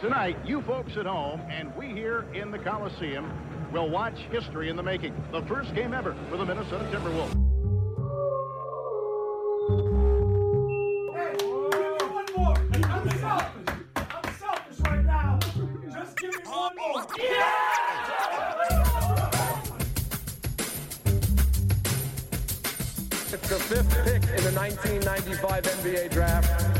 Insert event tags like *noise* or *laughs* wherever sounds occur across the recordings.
Tonight, you folks at home and we here in the Coliseum will watch history in the making. The first game ever for the Minnesota Timberwolves. Hey, one more. I'm selfish. I'm selfish right now. Just give me one more. It's the fifth pick in the 1995 NBA draft.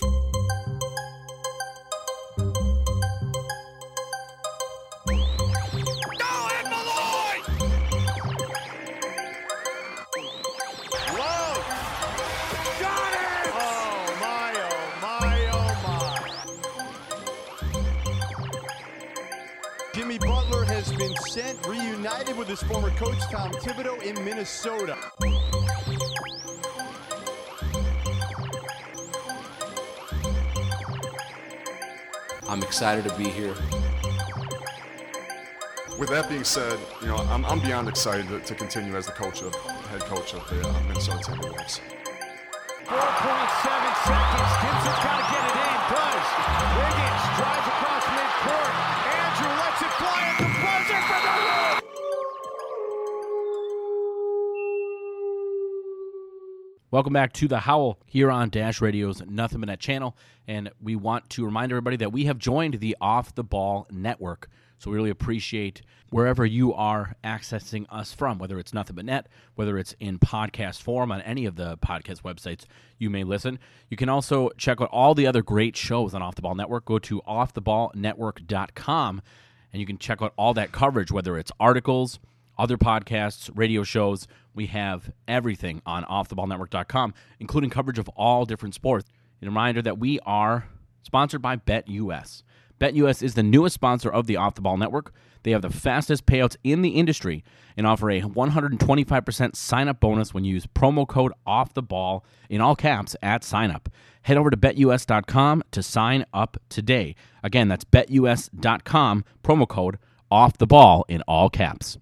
Minnesota. I'm excited to be here. With that being said, you know, I'm, I'm beyond excited to, to continue as the coach of head coach of the uh, Minnesota Timberwolves. 4.7 seconds. Gibson's got to get it in. Does. Wiggins drives Welcome back to the Howl here on Dash Radio's Nothing But Net channel. And we want to remind everybody that we have joined the Off the Ball Network. So we really appreciate wherever you are accessing us from, whether it's Nothing But Net, whether it's in podcast form on any of the podcast websites you may listen. You can also check out all the other great shows on Off the Ball Network. Go to offtheballnetwork.com and you can check out all that coverage, whether it's articles, other podcasts, radio shows. We have everything on offtheballnetwork.com, including coverage of all different sports. And a reminder that we are sponsored by BetUS. BetUS is the newest sponsor of the Off the Ball Network. They have the fastest payouts in the industry and offer a 125% sign up bonus when you use promo code Off the Ball in all caps at sign up. Head over to betus.com to sign up today. Again, that's betus.com, promo code Off the Ball in all caps.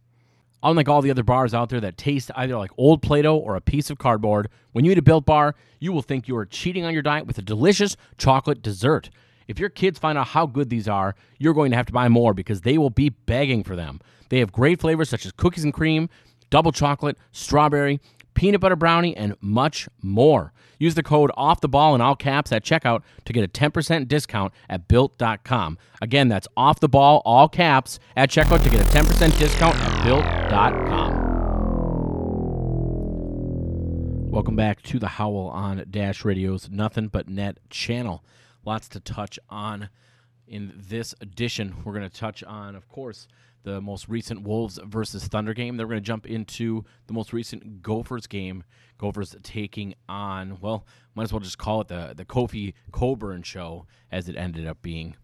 Unlike all the other bars out there that taste either like old Play Doh or a piece of cardboard, when you eat a built bar, you will think you are cheating on your diet with a delicious chocolate dessert. If your kids find out how good these are, you're going to have to buy more because they will be begging for them. They have great flavors such as cookies and cream, double chocolate, strawberry, peanut butter brownie, and much more. Use the code off the ball in all caps at checkout to get a 10% discount at built.com. Again, that's off the ball, all caps at checkout to get a 10% discount at built.com. Welcome back to the Howl on Dash Radio's Nothing But Net channel. Lots to touch on in this edition. We're going to touch on, of course, the most recent Wolves versus Thunder game. Then we're going to jump into the most recent Gophers game. Gophers taking on, well, might as well just call it the, the Kofi Cockburn show as it ended up being.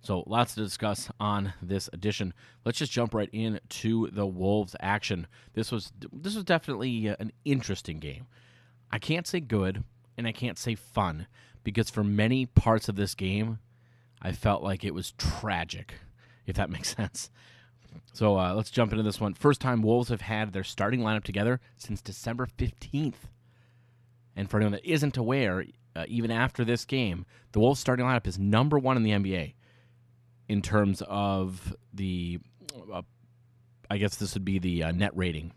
So lots to discuss on this edition. Let's just jump right into the Wolves action. This was this was definitely uh, an interesting game. I can't say good and I can't say fun because for many parts of this game, I felt like it was tragic, if that *laughs* makes sense. So uh, let's jump into this one. First time Wolves have had their starting lineup together since December 15th. And for anyone that isn't aware, uh, even after this game, the Wolves starting lineup is number one in the NBA in terms of the, uh, I guess this would be the uh, net rating.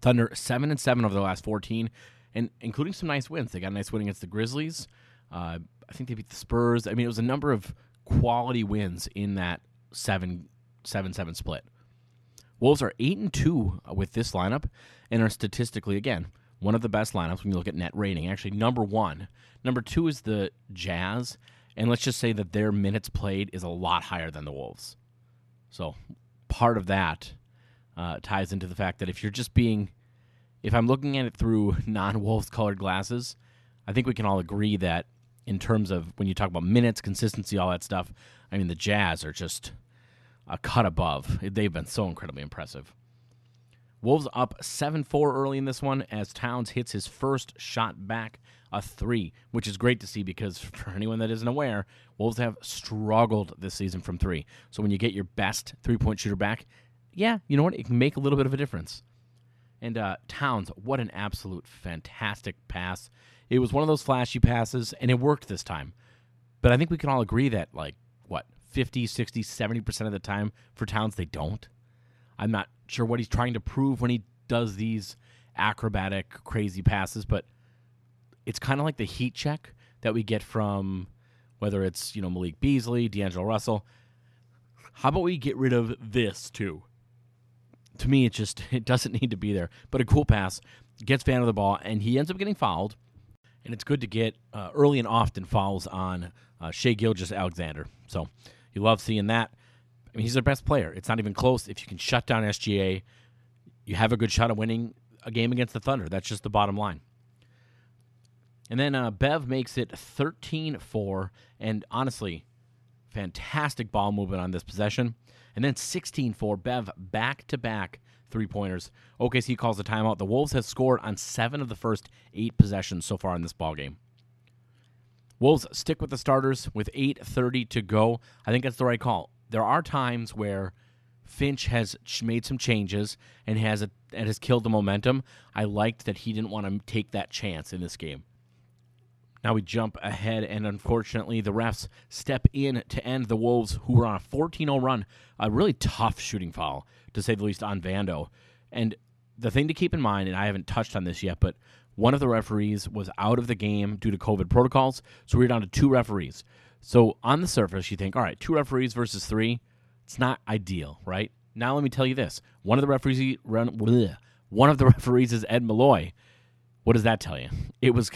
Thunder seven and seven over the last fourteen, and including some nice wins. They got a nice win against the Grizzlies. Uh, I think they beat the Spurs. I mean, it was a number of quality wins in that seven seven seven split. Wolves are eight and two with this lineup, and are statistically again one of the best lineups when you look at net rating. Actually, number one. Number two is the Jazz, and let's just say that their minutes played is a lot higher than the Wolves. So part of that uh, ties into the fact that if you're just being, if I'm looking at it through *laughs* non Wolves colored glasses, I think we can all agree that in terms of when you talk about minutes, consistency, all that stuff, I mean, the Jazz are just a cut above. They've been so incredibly impressive. Wolves up 7 4 early in this one as Towns hits his first shot back, a three, which is great to see because *laughs* for anyone that isn't aware, Wolves have struggled this season from three. So when you get your best three point shooter back, yeah, you know what? It can make a little bit of a difference. And uh, Towns, what an absolute fantastic pass. It was one of those flashy passes, and it worked this time. But I think we can all agree that, like, 50, 60, 70% of the time for Towns, they don't. I'm not sure what he's trying to prove when he does these acrobatic, crazy passes, but it's kind of like the heat check that we get from whether it's, you know, Malik Beasley, D'Angelo Russell. How about we get rid of this too? To me, it just *laughs* it doesn't need to be there. But a cool pass gets Vando the ball, and he ends up getting fouled. And it's good to get uh, early and often fouls on uh, Shai Gilgeous-Alexander. So you love seeing that. I mean, he's their best player. It's not even close. If you can shut down SGA, you have a good shot of winning a game against the Thunder. That's just the bottom line. And then uh, Bev makes it 13 4. And honestly, fantastic ball movement on this possession. And then 16 4. Bev back to back three pointers. OKC calls the timeout. The Wolves have scored on seven of the first eight possessions so far in this ball game. Wolves stick with the starters with 8:30 to go. I think that's the right call. There are times where Finch has made some changes and has a, and has killed the momentum. I liked that he didn't want to take that chance in this game. Now we jump ahead, and unfortunately, the refs step in to end the Wolves, who were on a 14 0 run. A really tough shooting foul, to say the least, on Vando. And the thing to keep in mind, and I haven't touched on this yet, but one of the referees was out of the game due to COVID protocols, so we're down to two referees. So on the surface, you think, all right, two referees versus three, it's not ideal, right? Now let me tell you this: one of the referees, one of the *laughs* referees is Ed Malloy. What does that tell you? It was,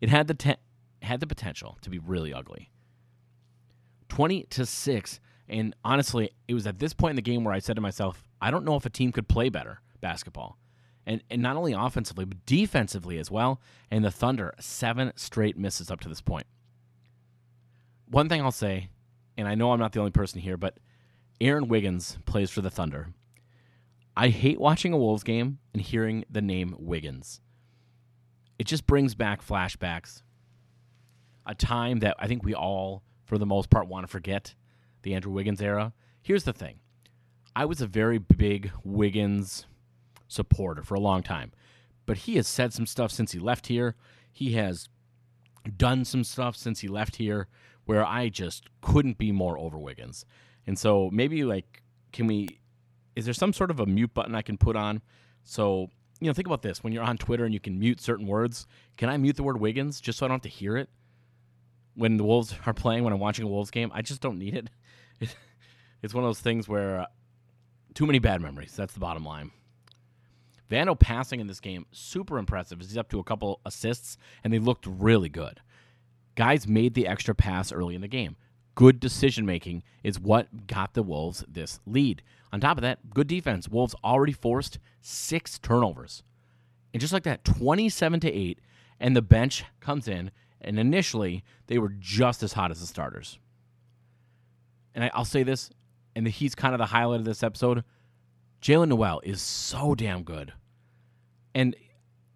it had the ten, had the potential to be really ugly. 20 to 6 and honestly it was at this point in the game where i said to myself i don't know if a team could play better basketball and, and not only offensively but defensively as well and the thunder seven straight misses up to this point. one thing i'll say and i know i'm not the only person here but aaron wiggins plays for the thunder i hate watching a wolves game and hearing the name wiggins it just brings back flashbacks a time that I think we all, for the most part, want to forget the Andrew Wiggins era. Here's the thing I was a very big Wiggins supporter for a long time, but he has said some stuff since he left here. He has done some stuff since he left here where I just couldn't be more over Wiggins. And so maybe, like, can we, is there some sort of a mute button I can put on? So, you know, think about this when you're on Twitter and you can mute certain words. Can I mute the word Wiggins just so I don't have to hear it? when the Wolves are playing, when I'm watching a Wolves game, I just don't need it. *laughs* it's one of those things where uh, too many bad memories. That's the bottom line. Vando passing in this game, super impressive. He's up to a couple assists, and they looked really good. Guys made the extra pass early in the game. Good decision making is what got the Wolves this lead. On top of that, good defense. Wolves already forced six turnovers. And just like that, 27 to 8, and the bench comes in and initially, they were just as hot as the starters. And I, will say this, and he's kind of the highlight of this episode. Jaylen Nowell is so damn good. And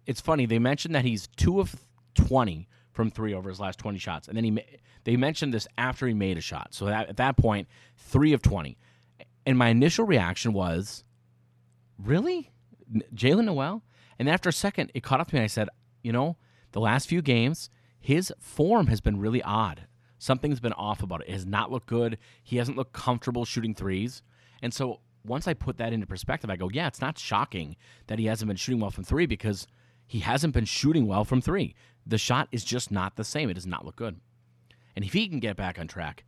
it's funny, they mentioned that he's 2 of 20 from three over his last 20 shots. And then he they mentioned this after he made a shot. So that, at that point, 3 of 20. And my initial reaction was, really? Jaylen Nowell? And after a second, it caught up to me. and I said, you know, the last few games, his form has been really odd. Something's been off about it. It has not looked good. He hasn't looked comfortable shooting threes. And so once I put that into perspective, I go, yeah, it's not shocking that he hasn't been shooting well from three because he hasn't been shooting well from three. The shot is just not the same. It does not look good. And if he can get back on track.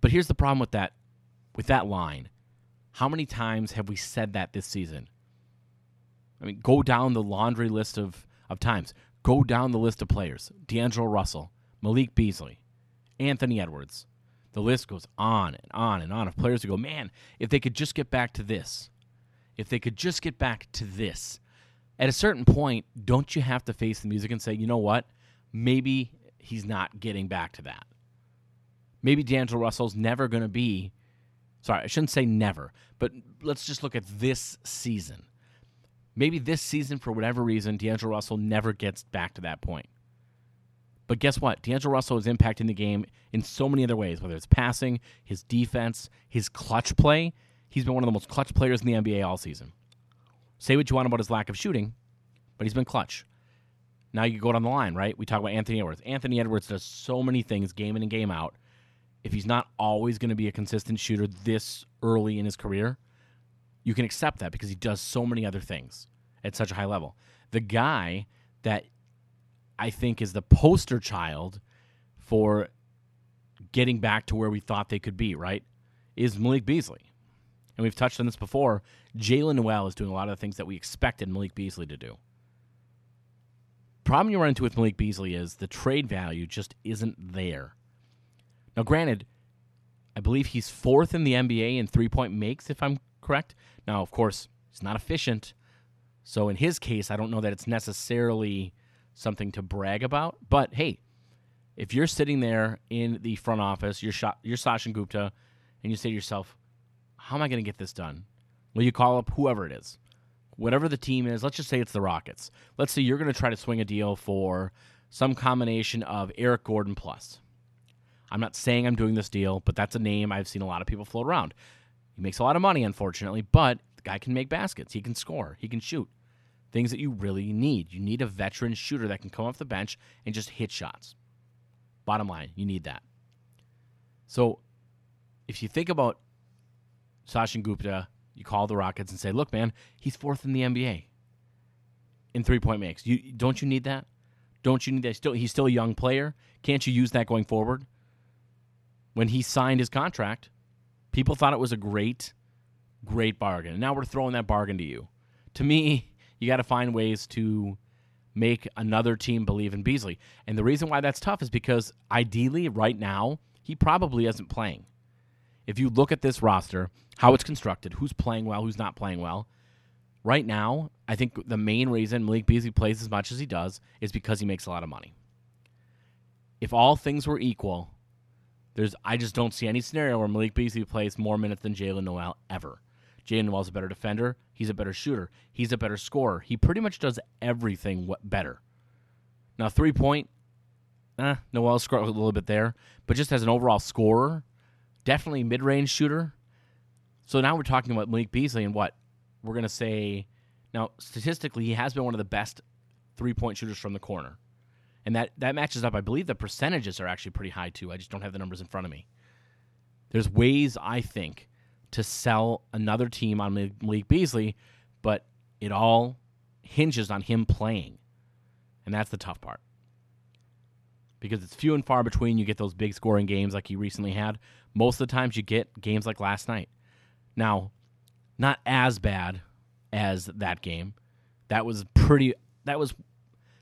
But here's the problem with that with that line. How many times have we said that this season? I mean, go down the laundry list of, of times. Go down the list of players D'Angelo Russell, Malik Beasley, Anthony Edwards. The list goes on and on and on of players who go, man, if they could just get back to this, if they could just get back to this. At a certain point, don't you have to face the music and say, you know what? Maybe he's not getting back to that. Maybe D'Angelo Russell's never going to be, sorry, I shouldn't say never, but let's just look at this season. Maybe this season, for whatever reason, D'Angelo Russell never gets back to that point. But guess what? D'Angelo Russell is impacting the game in so many other ways, whether it's passing, his defense, his clutch play. He's been one of the most clutch players in the NBA all season. Say what you want about his lack of shooting, but he's been clutch. Now you go down the line, right? We talk about Anthony Edwards. Anthony Edwards does so many things game in and game out. If he's not always going to be a consistent shooter this early in his career, you can accept that because he does so many other things at such a high level. The guy that I think is the poster child for getting back to where we thought they could be, right? Is Malik Beasley. And we've touched on this before. Jaylen Nowell is doing a lot of the things that we expected Malik Beasley to do. Problem you run into with Malik Beasley is the trade value just isn't there. Now, granted, I believe he's fourth in the NBA in three point makes, if I'm correct. Now, of course, he's not efficient. So in his case, I don't know that it's necessarily something to brag about. But hey, if you're sitting there in the front office, you're, shot, you're Sachin Gupta, and you say to yourself, how am I going to get this done? Well, you call up whoever it is, whatever the team is. Let's just say it's the Rockets. Let's say you're going to try to swing a deal for some combination of Eric Gordon plus. I'm not saying I'm doing this deal, but that's a name I've seen a lot of people float around. He makes a lot of money, unfortunately, but the guy can make baskets. He can score. He can shoot things that you really need. You need a veteran shooter that can come off the bench and just hit shots. Bottom line, you need that. So if you think about Sachin Gupta, you call the Rockets and say, "Look, man, he's fourth in the NBA in three-point makes. You don't you need that? Don't you need that? Still, he's still a young player. Can't you use that going forward?" When he signed his contract, people thought it was a great, great bargain. And now we're throwing that bargain to you. To me, you got to find ways to make another team believe in Beasley. And the reason why that's tough is because ideally, right now, he probably isn't playing. If you look at this roster, how it's constructed, who's playing well, who's not playing well, right now, I think the main reason Malik Beasley plays as much as he does is because he makes a lot of money. If all things were equal, there's I just don't see any scenario where Malik Beasley plays more minutes than Jaylen Nowell ever. Jaylen Nowell's a better defender. He's a better shooter. He's a better scorer. He pretty much does everything better. Now, three point, eh, Nowell scored a little bit there, but just as an overall scorer, definitely mid range shooter. So now we're talking about Malik Beasley and what we're going to say. Now, statistically, he has been one of the best three point shooters from the corner. And that, that matches up. I believe the percentages are actually pretty high, too. I just don't have the numbers in front of me. There's ways, I think, to sell another team on Malik Beasley, but it all hinges on him playing. And that's the tough part. Because it's few and far between you get those big scoring games like he recently had. Most of the times you get games like last night. Now, not as bad as that game. That was pretty that was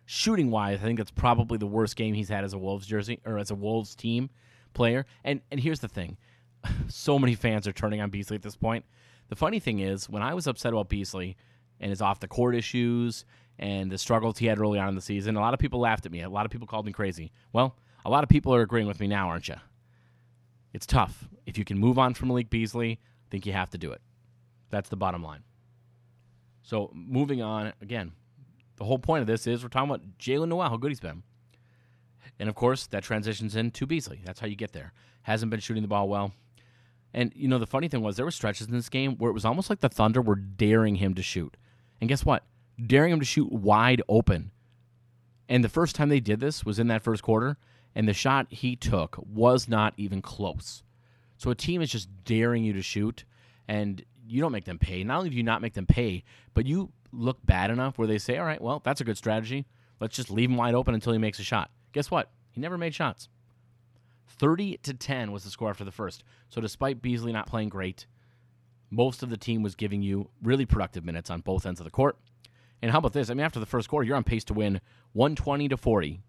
shooting wise, I think that's probably the worst game he's had as a Wolves jersey or as a Wolves team player. And and here's the thing. So many fans are turning on Beasley at this point. The funny thing is, when I was upset about Beasley and his off the court issues and the struggles he had early on in the season, a lot of people laughed at me. A lot of people called me crazy. Well, a lot of people are agreeing with me now, aren't you? It's tough. If you can move on from Malik Beasley, I think you have to do it. That's the bottom line. So moving on, again, the whole point of this is we're talking about Jaylen Nowell, how good he's been. And of course, that transitions into Beasley. That's how you get there. Hasn't been shooting the ball well. And you know the funny thing was there were stretches in this game where it was almost like the Thunder were daring him to shoot. And guess what? Daring him to shoot wide open. And the first time they did this was in that first quarter, and the shot he took was not even close. So a team is just daring you to shoot, and you don't make them pay. Not only do you not make them pay, but you look bad enough where they say, "All right, well, that's a good strategy. Let's just leave him wide open until he makes a shot." Guess what? He never made shots. 30 to 10 was the score after the first. So despite Beasley not playing great, most of the team was giving you really productive minutes on both ends of the court. And how about this? I mean, after the first quarter, you're on pace to win 120 to 40.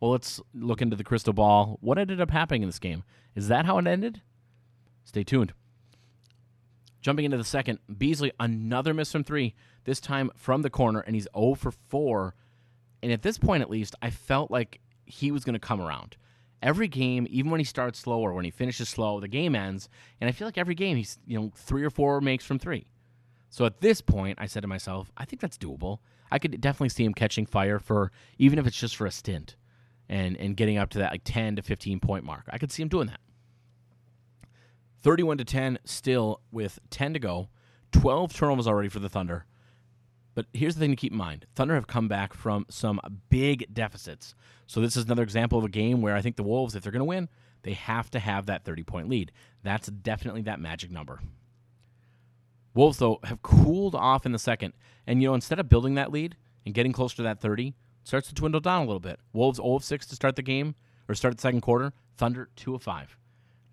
Well, let's look into the crystal ball. What ended up happening in this game? Is that how it ended? Stay tuned. Jumping into the second, Beasley, another miss from three, this time from the corner, and he's 0 for 4. And at this point, at least, I felt like he was going to come around every game, even when he starts slow or when he finishes slow, the game ends. And I feel like every game he's you know three or four makes from three, So at this point, I said to myself, I think that's doable. I could definitely see him catching fire for even if it's just for a stint and and getting up to that like 10 to 15 point mark. I could see him doing that. 31 to 10 still with 10 to go. 12 turnovers already for the Thunder. But here's the thing to keep in mind. Thunder have come back from some big deficits. So this is another example of a game where I think the Wolves if they're going to win, they have to have that 30 point lead. That's definitely that magic number. Wolves, though, have cooled off in the second. And, you know, instead of building that lead and getting closer to that 30, starts to dwindle down a little bit. Wolves 0 of 6 to start the game, or start the second quarter. Thunder 2 of 5.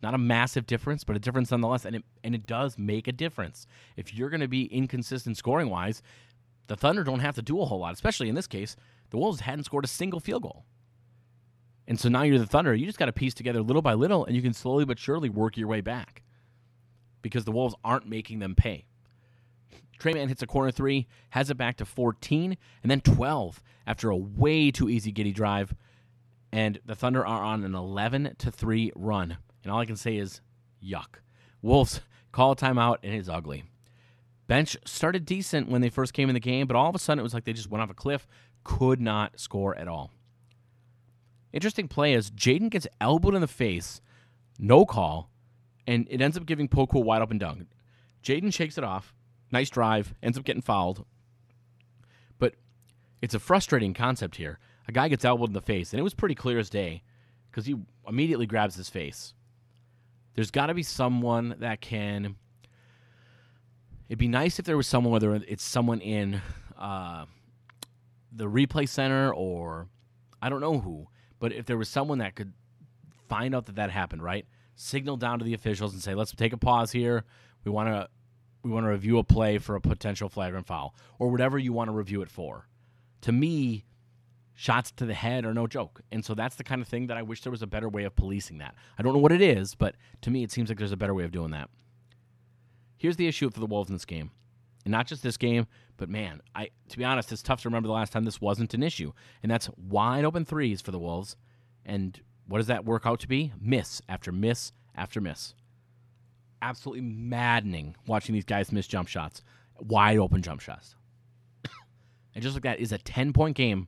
Not a massive difference, but a difference nonetheless. And it, and it does make a difference. If you're going to be inconsistent scoring wise, the Thunder don't have to do a whole lot, especially in this case. The Wolves hadn't scored a single field goal. And so now you're the Thunder. You just got to piece together little by little, and you can slowly but surely work your way back because the Wolves aren't making them pay. Tre Mann hits a corner three, has it back to 14, and then 12 after a way too easy Giddey drive. And the Thunder are on an 11 to 3 run. And all I can say is, yuck. Wolves *laughs* call a timeout, and it's ugly. Bench started decent when they first came in the game, but all of a sudden it was like they just went off a cliff, could not score at all. Interesting play is Jaden gets elbowed in the face, no call, and it ends up giving Poku a wide open dunk. Jaden shakes it off, Nice drive, ends up getting fouled. But it's a frustrating concept here. A guy gets elbowed in the face, and it was pretty clear as day because he immediately grabs his face. There's got to be someone that can. It'd be nice if there was someone, whether it's someone in uh, the replay center or I don't know who, but if there was someone that could find out that that happened, right? Signal down to the officials and say, let's take a pause here. We want to we want to review a play for a potential flagrant foul or whatever you want to review it for. To me, shots to the head are no joke. And so that's the kind of thing that I wish there was a better way of policing that. I don't know what it is, but to me, it seems like there's a better way of doing that. Here's the issue for the Wolves in this game. And not just this game, but man, I to be honest, it's tough to remember the last time this wasn't an issue. And that's wide open threes for the Wolves. And what does that work out to be? Miss after miss after miss absolutely maddening watching these guys miss jump shots, wide open jump shots. *coughs* and just like that is a 10 point game.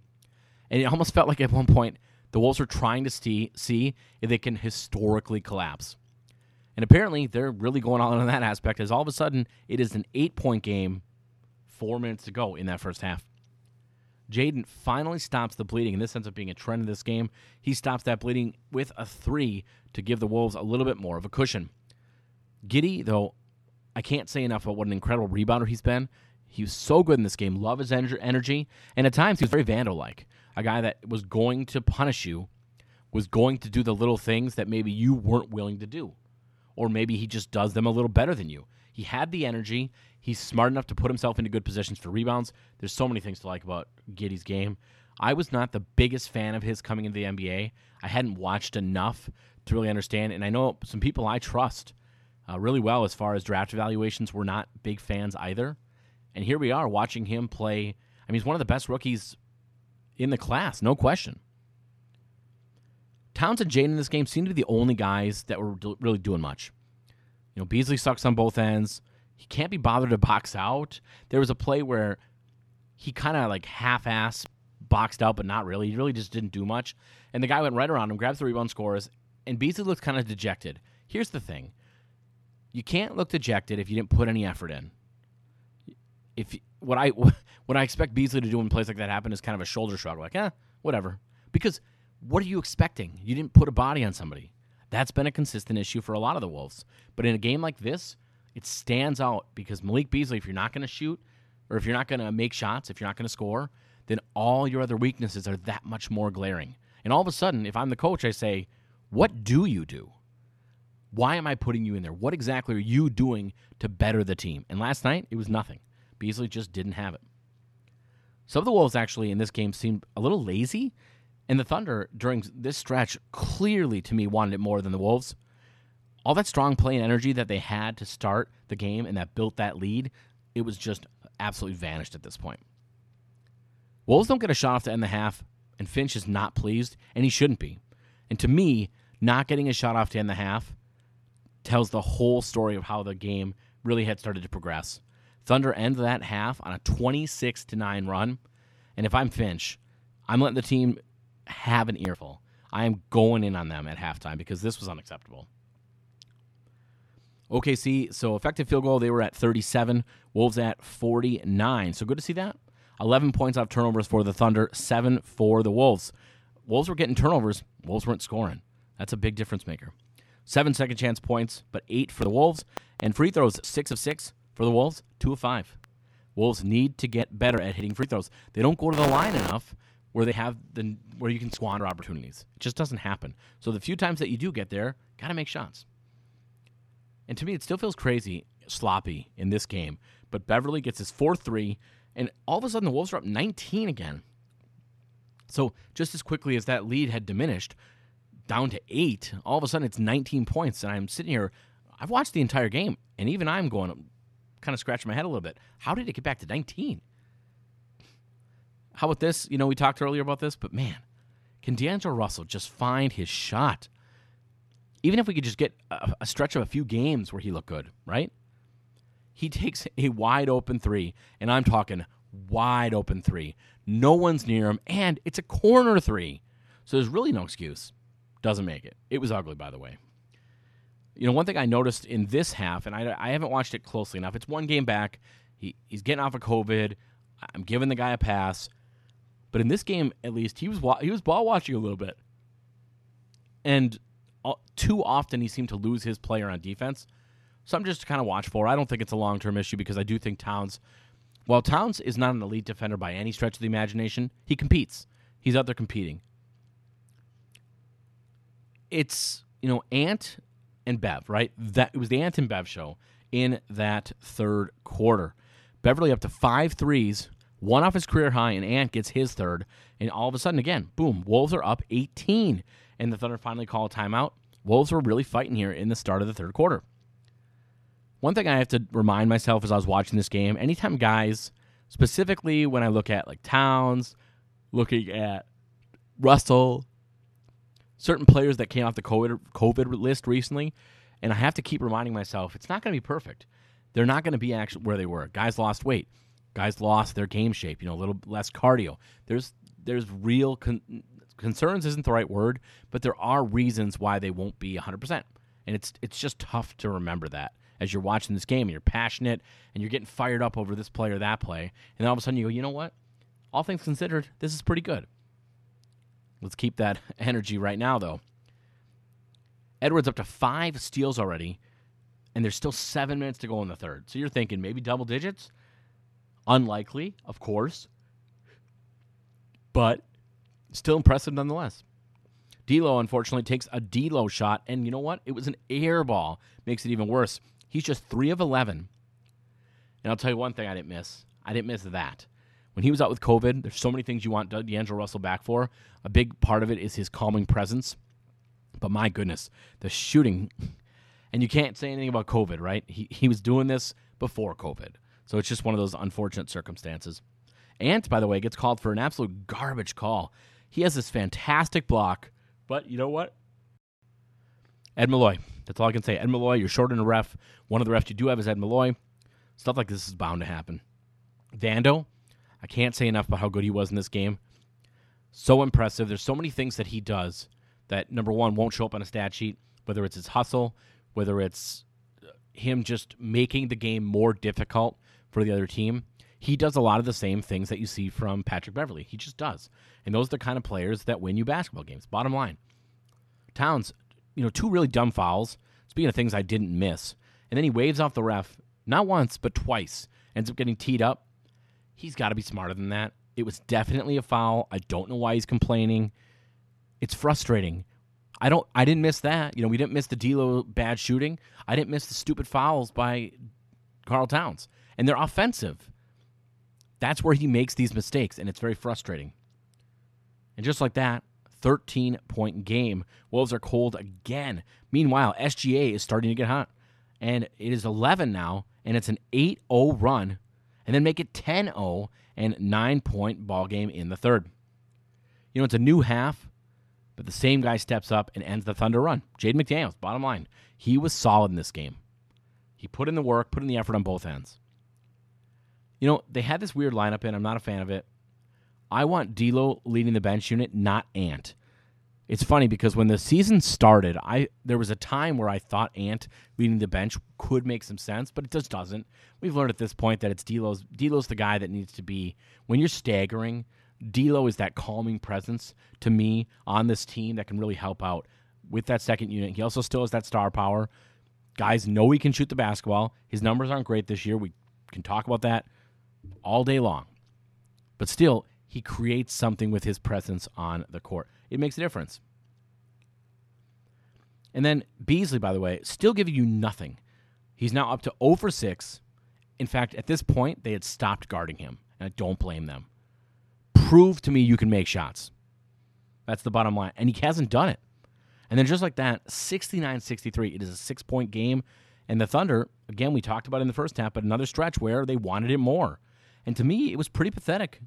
And it almost felt like at one point the Wolves were trying to see, see if they can historically collapse. And apparently they're really going on in that aspect as all of a sudden it is an eight point game, four minutes to go in that first half. Jaden finally stops the bleeding, and this ends up being a trend in this game. He stops that bleeding with a three to give the Wolves a little bit more of a cushion. Giddey, though, I can't say enough about what an incredible rebounder he's been. He was so good in this game. Love his energy, and at times he was very Vando-like. A guy that was going to punish you, was going to do the little things that maybe you weren't willing to do, or maybe he just does them a little better than you. He had the energy. He's smart enough to put himself into good positions for rebounds. There's so many things to like about Giddey's game. I was not the biggest fan of his coming into the NBA. I hadn't watched enough to really understand, and I know some people I trust uh, really well as far as draft evaluations. We're not big fans either. And here we are watching him play. I mean, he's one of the best rookies in the class, no question. Towns and Jaden in this game seem to be the only guys that were really doing much. You know, Beasley sucks on both ends. He can't be bothered to box out. There was a play where he kind of like half-ass boxed out, but not really. He really just didn't do much. And the guy went right around him, grabs the rebound, scores, and Beasley looks kind of dejected. Here's the thing: you can't look dejected if you didn't put any effort in. If what I *laughs* what I expect Beasley to do when plays like that happen is kind of a shoulder shrug, like, eh, whatever. Because what are you expecting? You didn't put a body on somebody. That's been a consistent issue for a lot of the Wolves. But in a game like this, it stands out because Malik Beasley, if you're not going to shoot or if you're not going to make shots, if you're not going to score, then all your other weaknesses are that much more glaring. And all of a sudden, if I'm the coach, I say, what do you do? Why am I putting you in there? What exactly are you doing to better the team? And last night, it was nothing. Beasley just didn't have it. Some of the Wolves actually in this game seemed a little lazy, and the Thunder during this stretch clearly to me wanted it more than the Wolves. All that strong play and energy that they had to start the game and that built that lead, it was just absolutely vanished at this point. Wolves don't get a shot off to end the half, and Finch is not pleased, and he shouldn't be. And to me, not getting a shot off to end the half tells the whole story of how the game really had started to progress. Thunder end that half on a 26 to 9 run. And if I'm Finch, I'm letting the team have an earful. I am going in on them at halftime because this was unacceptable. OKC, so effective field goal, they were at 37, Wolves at 49. So good to see that. 11 points off turnovers for the Thunder, 7 for the Wolves. Wolves were getting turnovers, Wolves weren't scoring. That's a big difference maker. Seven second chance points, but eight for the Wolves. And free throws, six of six for the Wolves, two of five. Wolves need to get better at hitting free throws. They don't go to the line enough where they have the where you can squander opportunities. It just doesn't happen. So the few times that you do get there, gotta make shots. And to me, it still feels crazy, sloppy in this game. But Beverley gets his 4 3, and all of a sudden the Wolves are up 19 again. So just as quickly as that lead had diminished down to eight, all of a sudden it's 19 points. And I'm sitting here, I've watched the entire game, and even I'm going, kind of scratching my head a little bit. How did it get back to 19? How about this? You know, we talked earlier about this, but man, can D'Angelo Russell just find his shot? Even if we could just get a, a stretch of a few games where he looked good, right? He takes a wide open three, and I'm talking wide open three. No one's near him, and it's a corner three. So there's really no excuse. Doesn't make it. It was ugly, by the way. You know, one thing I noticed in this half, and I, I haven't watched it closely enough, it's one game back. He, he's getting off of COVID. I'm giving the guy a pass. But in this game, at least, he was he was ball watching a little bit. And uh, too often he seemed to lose his player on defense. So I'm just kind of watchful. I don't think it's a long term issue because I do think Towns, while Towns is not an elite defender by any stretch of the imagination, he competes. He's out there competing. It's, you know, Ant and Bev, right? That it was the Ant and Bev show in that third quarter. Beverley up to five threes, one off his career high, and Ant gets his third. And all of a sudden, again, boom, Wolves are up 18 and the Thunder finally call a timeout. Wolves were really fighting here in the start of the third quarter. One thing I have to remind myself as I was watching this game, anytime guys, specifically when I look at like Towns, looking at Russell, certain players that came off the COVID, COVID list recently, and I have to keep reminding myself it's not going to be perfect. They're not going to be actually where they were. Guys lost weight. Guys lost their game shape. You know, a little less cardio. There's there's real con- concerns isn't the right word, but there are reasons why they won't be 100%. And it's it's just tough to remember that as you're watching this game and you're passionate and you're getting fired up over this play or that play. And then all of a sudden you go, you know what? All things considered, this is pretty good. Let's keep that *laughs* energy right now, though. Edwards up to five steals already, and there's still seven minutes to go in the third. So you're thinking maybe double digits? Unlikely, of course. But Still impressive nonetheless. D'Lo unfortunately takes a D'Lo shot, and you know what? It was an air ball. Makes it even worse. He's just three of eleven. And I'll tell you one thing I didn't miss. I didn't miss that. When he was out with COVID, there's so many things you want D'Angelo Russell back for. A big part of it is his calming presence. But my goodness, the shooting. *laughs* And you can't say anything about COVID, right? He, he was doing this before COVID. So it's just one of those unfortunate circumstances. Ant, by the way, gets called for an absolute garbage call. He has this fantastic block, but you know what? Ed Malloy. That's all I can say. Ed Malloy, you're short in a ref. One of the refs you do have is Ed Malloy. Stuff like this is bound to happen. Vando, I can't say enough about how good he was in this game. So impressive. There's so many things that he does that, number one, won't show up on a stat sheet, whether it's his hustle, whether it's him just making the game more difficult for the other team he does a lot of the same things that you see from Patrick Beverley. He just does. And those are the kind of players that win you basketball games. Bottom line. Towns, you know, two really dumb fouls. Speaking of things I didn't miss. And then he waves off the ref, not once, but twice. Ends up getting teed up. He's got to be smarter than that. It was definitely a foul. I don't know why he's complaining. It's frustrating. I don't I didn't miss that. You know, we didn't miss the D'Lo bad shooting. I didn't miss the stupid fouls by Karl Towns. And they're offensive. That's where he makes these mistakes, and it's very frustrating. And just like that, 13 point game. Wolves are cold again. Meanwhile, SGA is starting to get hot. And it is 11 now, and it's an 8 0 run, and then make it 10 0 and 9 point ball game in the third. You know, it's a new half, but the same guy steps up and ends the Thunder run. Jaden McDaniels, bottom line, he was solid in this game. He put in the work, put in the effort on both ends. You know, they had this weird lineup in. I'm not a fan of it. I want D'Lo leading the bench unit, not Ant. It's funny because when the season started, I there was a time where I thought Ant leading the bench could make some sense, but it just doesn't. We've learned at this point that it's D'Lo's. D'Lo's the guy that needs to be when you're staggering. D'Lo is that calming presence to me on this team that can really help out with that second unit. He also still has that star power. Guys know he can shoot the basketball. His numbers aren't great this year. We can talk about that all day long. But still, he creates something with his presence on the court. It makes a difference. And then Beasley, by the way, still giving you nothing. He's now up to 0 for 6. In fact, at this point, they had stopped guarding him, and I don't blame them. Prove to me you can make shots. That's the bottom line. And he hasn't done it. And then just like that, 69 63. It is a six point game. And the Thunder, again, we talked about in the first half, but another stretch where they wanted it more. And to me, it was pretty pathetic.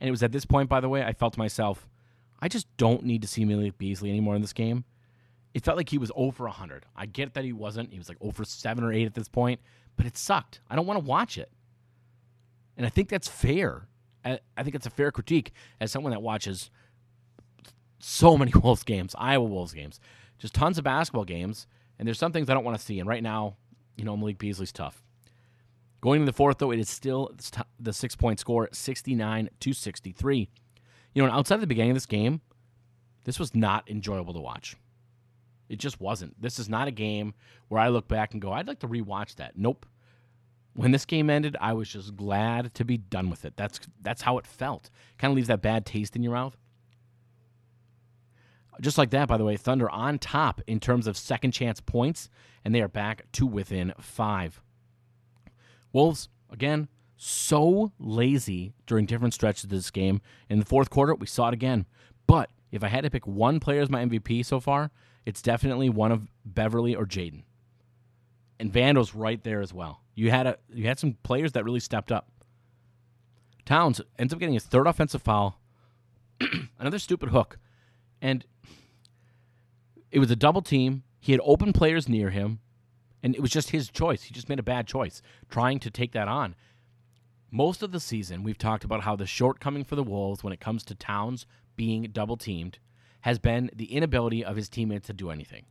And it was at this point, by the way, I felt to myself, I just don't need to see Malik Beasley anymore in this game. It felt like he was over 100. I get that he wasn't. He was like over 7 or 8 at this point, but it sucked. I don't want to watch it. And I think that's fair. I think it's a fair critique as someone that watches so many *laughs* Wolves games, Iowa Wolves games, just tons of basketball games. And there's some things I don't want to see. And right now, you know, Malik Beasley's tough. Going to the fourth, though, it is still the six point score, 69 to 63. You know, outside of the beginning of this game, this was not enjoyable to watch. It just wasn't. This is not a game where I look back and go, I'd like to rewatch that. Nope. When this game ended, I was just glad to be done with it. That's that's how it felt. Kind of leaves that bad taste in your mouth. Just like that, by the way, Thunder on top in terms of second chance points, and they are back to within five. Wolves, again, so lazy during different stretches of this game. In the fourth quarter, we saw it again. But if I had to pick one player as my MVP so far, it's definitely one of Beverley or Jaden. And Vando's right there as well. You had a you had some players that really stepped up. Towns ends up getting his third offensive foul, *clears throat* another stupid hook, and it was a double team. He had open players near him, and it was just his choice. He just made a bad choice trying to take that on. Most of the season, we've talked about how the shortcoming for the Wolves when it comes to Towns being double teamed has been the inability of his teammates to do anything.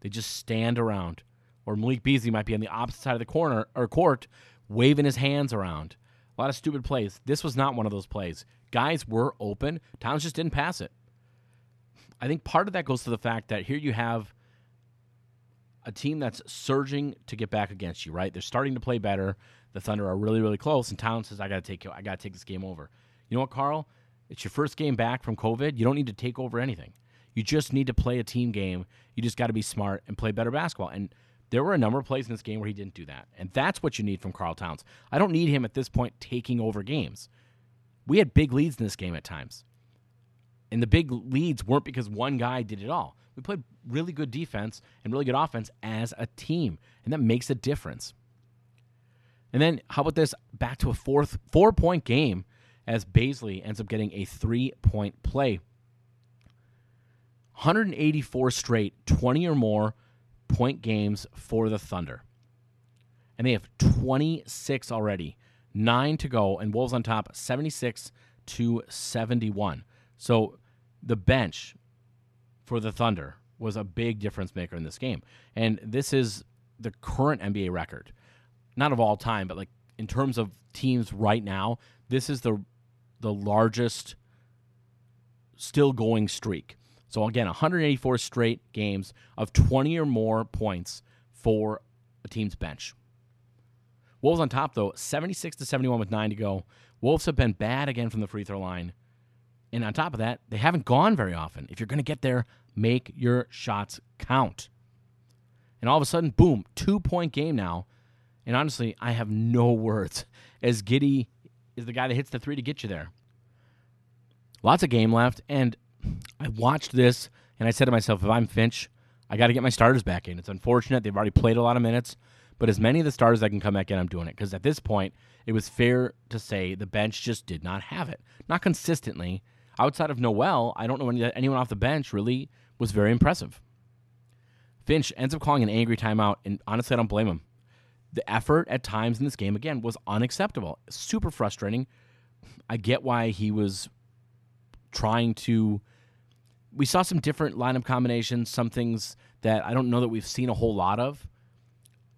They just stand around. Or Malik Beasley might be on the opposite side of the corner or court, waving his hands around. A lot of stupid plays. This was not one of those plays. Guys were open. Towns just didn't pass it. I think part of that goes to the fact that here you have a team that's surging to get back against you, right? They're starting to play better. The Thunder are really, really close, and Towns says, "I got to take, I got to take this game over." You know what, Karl? It's your first game back from COVID. You don't need to take over anything. You just need to play a team game. You just got to be smart and play better basketball. And there were a number of plays in this game where he didn't do that, and that's what you need from Karl Towns. I don't need him at this point taking over games. We had big leads in this game at times. And the big leads weren't because one guy did it all. We played really good defense and really good offense as a team, and that makes a difference. And then how about this? Back to a fourth four point game as Bazley ends up getting a three point play. 184 straight, 20 or more point games for the Thunder. And they have 26 already, nine to go, and Wolves on top 76 to 71. So the bench for the Thunder was a big difference maker in this game. And this is the current NBA record. Not of all time, but like in terms of teams right now, this is the the largest still going streak. So again, 184 straight games of 20 or more points for a team's bench. Wolves on top though, 76 to 71 with 9 to go. Wolves have been bad again from the free throw line. And on top of that, they haven't gone very often. If you're going to get there, make your shots count. And all of a sudden, boom, two point game now. And honestly, I have no words as Giddey is the guy that hits the three to get you there. Lots of game left. And I watched this and I said to myself, if I'm Finch, I got to get my starters back in. It's unfortunate. They've already played a lot of minutes. But as many of the starters that can come back in, I'm doing it. Because at this point, it was fair to say the bench just did not have it. Not consistently, outside of Nowell, I don't know any, anyone off the bench really was very impressive. Finch ends up calling an angry timeout, and honestly, I don't blame him. the effort at times in this game again was unacceptable. Super frustrating. I get why he was trying to. We saw some different lineup combinations, some things that I don't know that we've seen a whole lot of.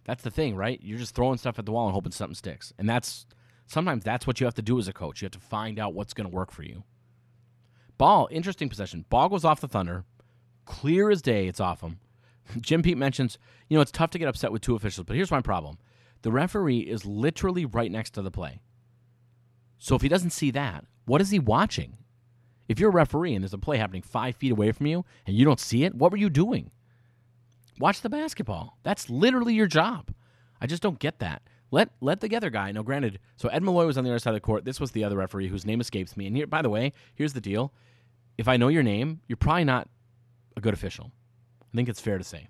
That's the thing, right? You're just throwing stuff at the wall and hoping something sticks. And that's sometimes that's what you have to do as a coach. You have to find out what's going to work for you. Ball, interesting possession. Ball goes off the Thunder. Clear as day, it's off him. *laughs* Jim Pete mentions, you know, it's tough to get upset with two officials, but here's my problem. The referee is literally right next to the play. So if he doesn't see that, what is he watching? If you're a referee and there's a play happening five feet away from you and you don't see it, what were you doing? Watch the basketball. That's literally your job. I just don't get that. Let let the other guy. Now, granted, so Ed Malloy was on the other side of the court. This was the other referee whose name escapes me. And here, by the way, here's the deal: if I know your name, you're probably not a good official. I think it's fair to say.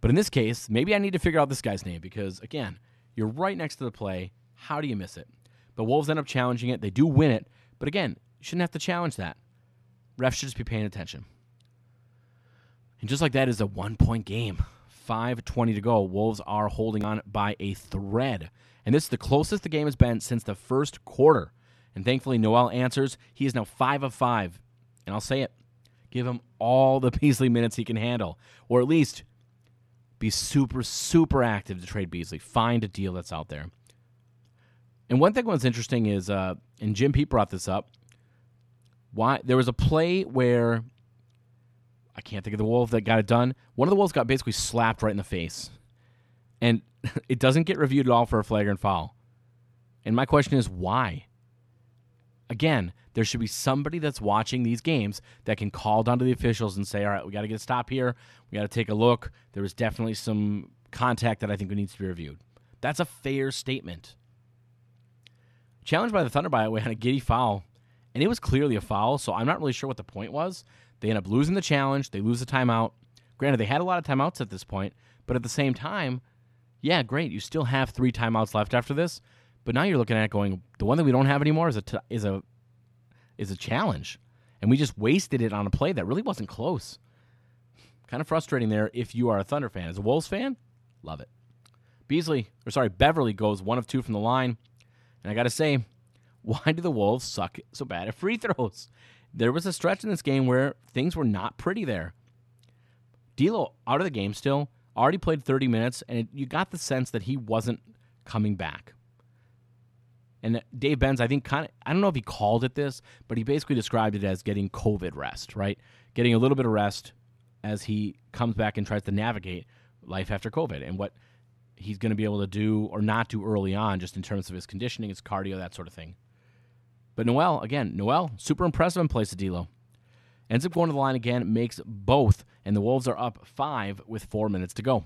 But in this case, maybe I need to figure out this guy's name because again, you're right next to the play. How do you miss it? The Wolves end up challenging it. They do win it, but again, you shouldn't have to challenge that. Refs should just be paying attention. And just like that is a one point game. 5.20 to go. Wolves are holding on by a thread. And this is the closest the game has been since the first quarter. And thankfully, Nowell answers. He is now 5 of 5. And I'll say it give him all the *laughs* Beasley minutes he can handle, or at least be super, super active to trade Beasley. Find a deal that's out there. And one thing that's interesting is, uh, and Jim Pete brought this up. Why there was a play where I can't think of the wolf that got it done. One of the wolves got basically slapped right in the face, and *laughs* it doesn't get reviewed at all for a flagrant foul. And my question is why? Again, there should be somebody that's watching these games that can call down to the officials and say, "All right, we got to get a stop here. We got to take a look. There was definitely some contact that I think needs to be reviewed." That's a fair statement. Challenged by the Thunder, by the way, on a Giddey foul, and it was clearly a foul. So I'm not really sure what the point was. They end up losing the challenge. They lose the timeout. Granted, they had a lot of timeouts at this point, but at the same time, yeah, great. You still have three timeouts left after this, but now you're looking at going, the one that we don't have anymore is a t- is a is a challenge, and we just wasted it on a play that really wasn't close. Kind of frustrating there if you are a Thunder fan. As a Wolves fan, love it. Beasley, or sorry, Beverley goes one of two from the line, and I got to say, *laughs* why do the Wolves suck so bad at free throws? There was a stretch in this game where things were not pretty there. D'Lo out of the game still, already played 30 minutes, and it, you got the sense that he wasn't coming back. And Dave Benz, I think, kind of, I don't know if he called it this, but he basically described it as getting COVID rest, right? Getting a little bit of rest as he comes back and tries to navigate life after COVID and what he's going to be able to do or not do early on, just in terms of his conditioning, his cardio, that sort of thing. But Nowell, again, Nowell, super impressive in place of D'Lo. Ends up going to the line again, makes both, and the Wolves are up five with four minutes to go.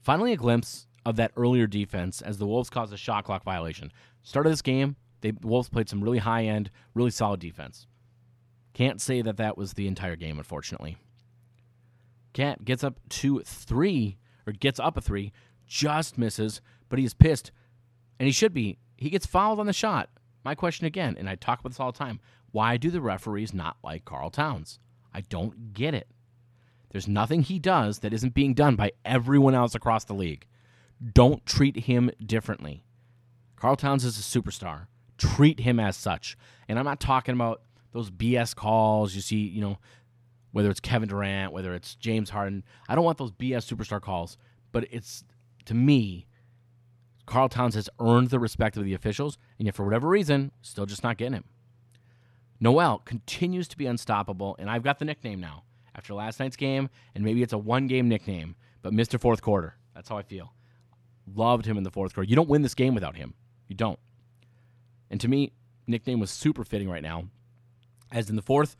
Finally, a glimpse of that earlier defense as the Wolves caused a shot clock violation. Start of this game, they, the Wolves played some really high end, really solid defense. Can't say that that was the entire game, unfortunately. Cat gets up to three, or gets up a three, just misses, but he's pissed, and he should be. He gets fouled on the shot. My question again, and I talk about this all the time why do the referees not like Karl Towns? I don't get it. There's nothing he does that isn't being done by everyone else across the league. Don't treat him differently. Karl Towns is a superstar. Treat him as such. And I'm not talking about those BS calls you see, you know, whether it's Kevin Durant, whether it's James Harden. I don't want those BS superstar calls, but it's to me Karl Towns has earned the respect of the officials, and yet for whatever reason, still just not getting him. Nowell continues to be unstoppable, and I've got the nickname now after last night's game, and maybe it's a one game nickname, but Mr. Fourth Quarter. That's how I feel. Loved him in the fourth quarter. You don't win this game without him. You don't. And to me, nickname was super fitting right now. As in the fourth,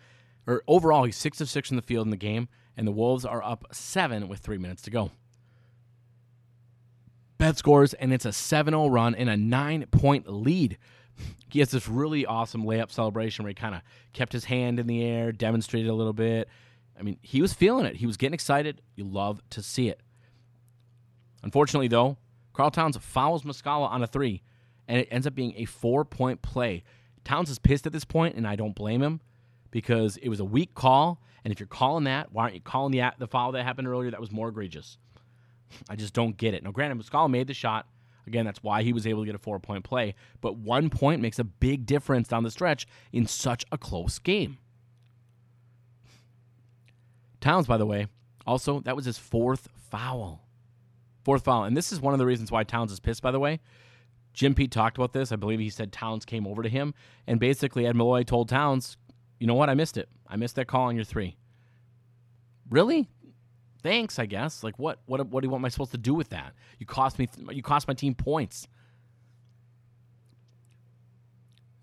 or overall, he's six of six in the field in the game, and the Wolves are up seven with three minutes to go. Bev scores, and it's a 7 0 run and a nine point lead. He has this really awesome layup celebration where he kind of kept his hand in the air, demonstrated a little bit. I mean, he was feeling it. He was getting excited. You love to see it. Unfortunately, though, Karl Towns fouls Muscala on a three, and it ends up being a four point play. Towns is pissed at this point, and I don't blame him because it was a weak call. And if you're calling that, why aren't you calling the the foul that happened earlier that was more egregious? I just don't get it. Now, granted, Muscala made the shot. Again, that's why he was able to get a four point play. But one point makes a big difference down the stretch in such a close game. Towns, by the way, also, that was his fourth foul. Fourth foul. And this is one of the reasons why Towns is pissed, by the way. Jim Pete talked about this. I believe he said Towns came over to him. And basically, Ed Malloy told Towns, you know what? I missed it. I missed that call on your three. Really? Thanks, I guess. Like what? What? What do you want? Am I supposed to do with that? You cost me. You cost my team points.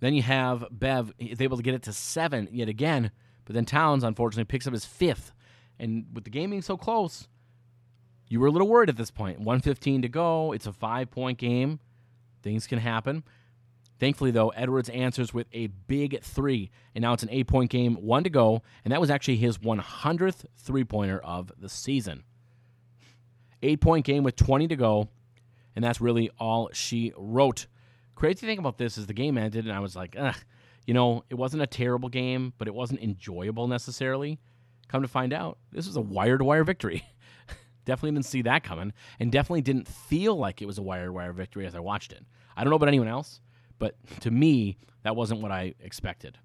Then you have Bev is able to get it to seven yet again, but then Towns unfortunately picks up his fifth. And with the game being so close, you were a little worried at this point. 115 to go. It's a five point game. Things can happen. Thankfully, though, Edwards answers with a big three, and now it's an eight point game, one to go, and that was actually his 100th three pointer of the season. Eight point game with 20 to go, and that's really all she wrote. Crazy thing about this is the game ended, and I was like, ugh, you know, it wasn't a terrible game, but it wasn't enjoyable necessarily. Come to find out, this was a wire to wire victory. *laughs* definitely didn't see that coming, and definitely didn't feel like it was a wire to wire victory as I watched it. I don't know about anyone else, but to me, that wasn't what I expected.